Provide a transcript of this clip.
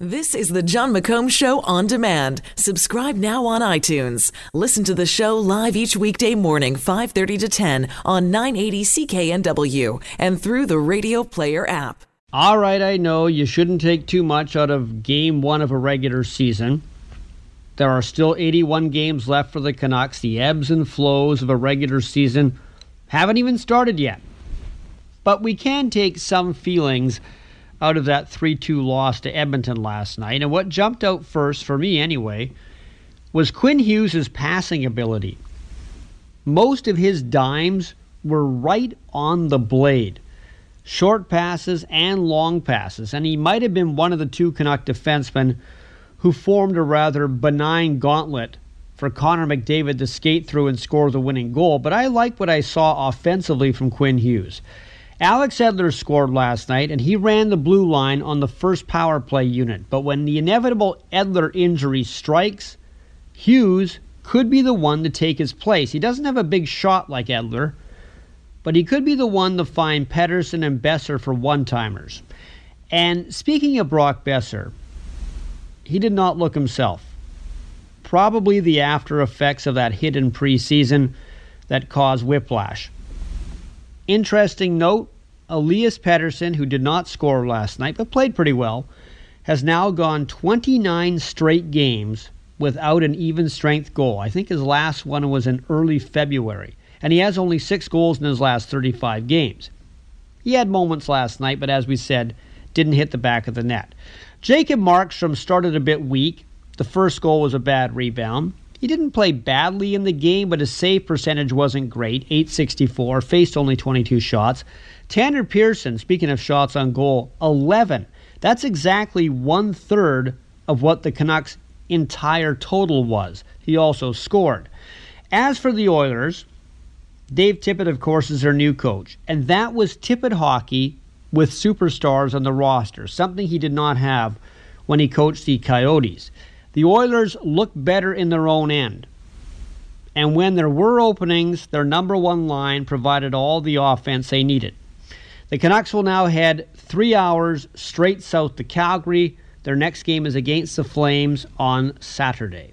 This is the Jon McComb Show on demand. Subscribe now on iTunes. Listen to the show live each weekday morning, 5:30 to 10 on 980 CKNW and through the Radio Player app. All right, I know you shouldn't take too much out of game 1 of a regular season. There are still 81 games left for the Canucks. The ebbs and flows of a regular season haven't even started yet. But we can take some feelings out of that 3 2 loss to Edmonton last night. And what jumped out first, for me anyway, was Quinn Hughes' passing ability. Most of his dimes were right on the blade short passes and long passes, and he might have been one of the two Canuck defensemen who formed a rather benign gauntlet for Connor McDavid to skate through and score the winning goal. But I like what I saw offensively from Quinn Hughes. Alex Edler scored last night, and he ran the blue line on the first power play unit. But when the inevitable Edler injury strikes, Hughes could be the one to take his place. He doesn't have a big shot like Edler, but he could be the one to find Pettersson and Boeser for one timers. And speaking of Brock Boeser, he did not look himself. Probably the after effects of that hit in preseason that caused whiplash. Interesting note Elias Pettersson, who did not score last night but played pretty well, has now gone 29 straight games without an even strength goal. I think his last one was in early February, and he has only six goals in his last 35 games. He had moments last night, but as we said, didn't hit the back of the net. Jacob Markstrom started a bit weak. The first goal was a bad rebound. He didn't play badly in the game, but his save percentage wasn't great 864, faced only 22 shots. Tanner Pearson, speaking of shots on goal, 11. That's exactly one third of what the Canucks' entire total was. He also scored. As for the Oilers, Dave Tippett, of course, is their new coach, and that was Tippett hockey with superstars on the roster, something he did not have when he coached the Coyotes. The Oilers looked better in their own end. And when there were openings, their number one line provided all the offense they needed. The Canucks will now head three hours straight south to Calgary. Their next game is against the Flames on Saturday.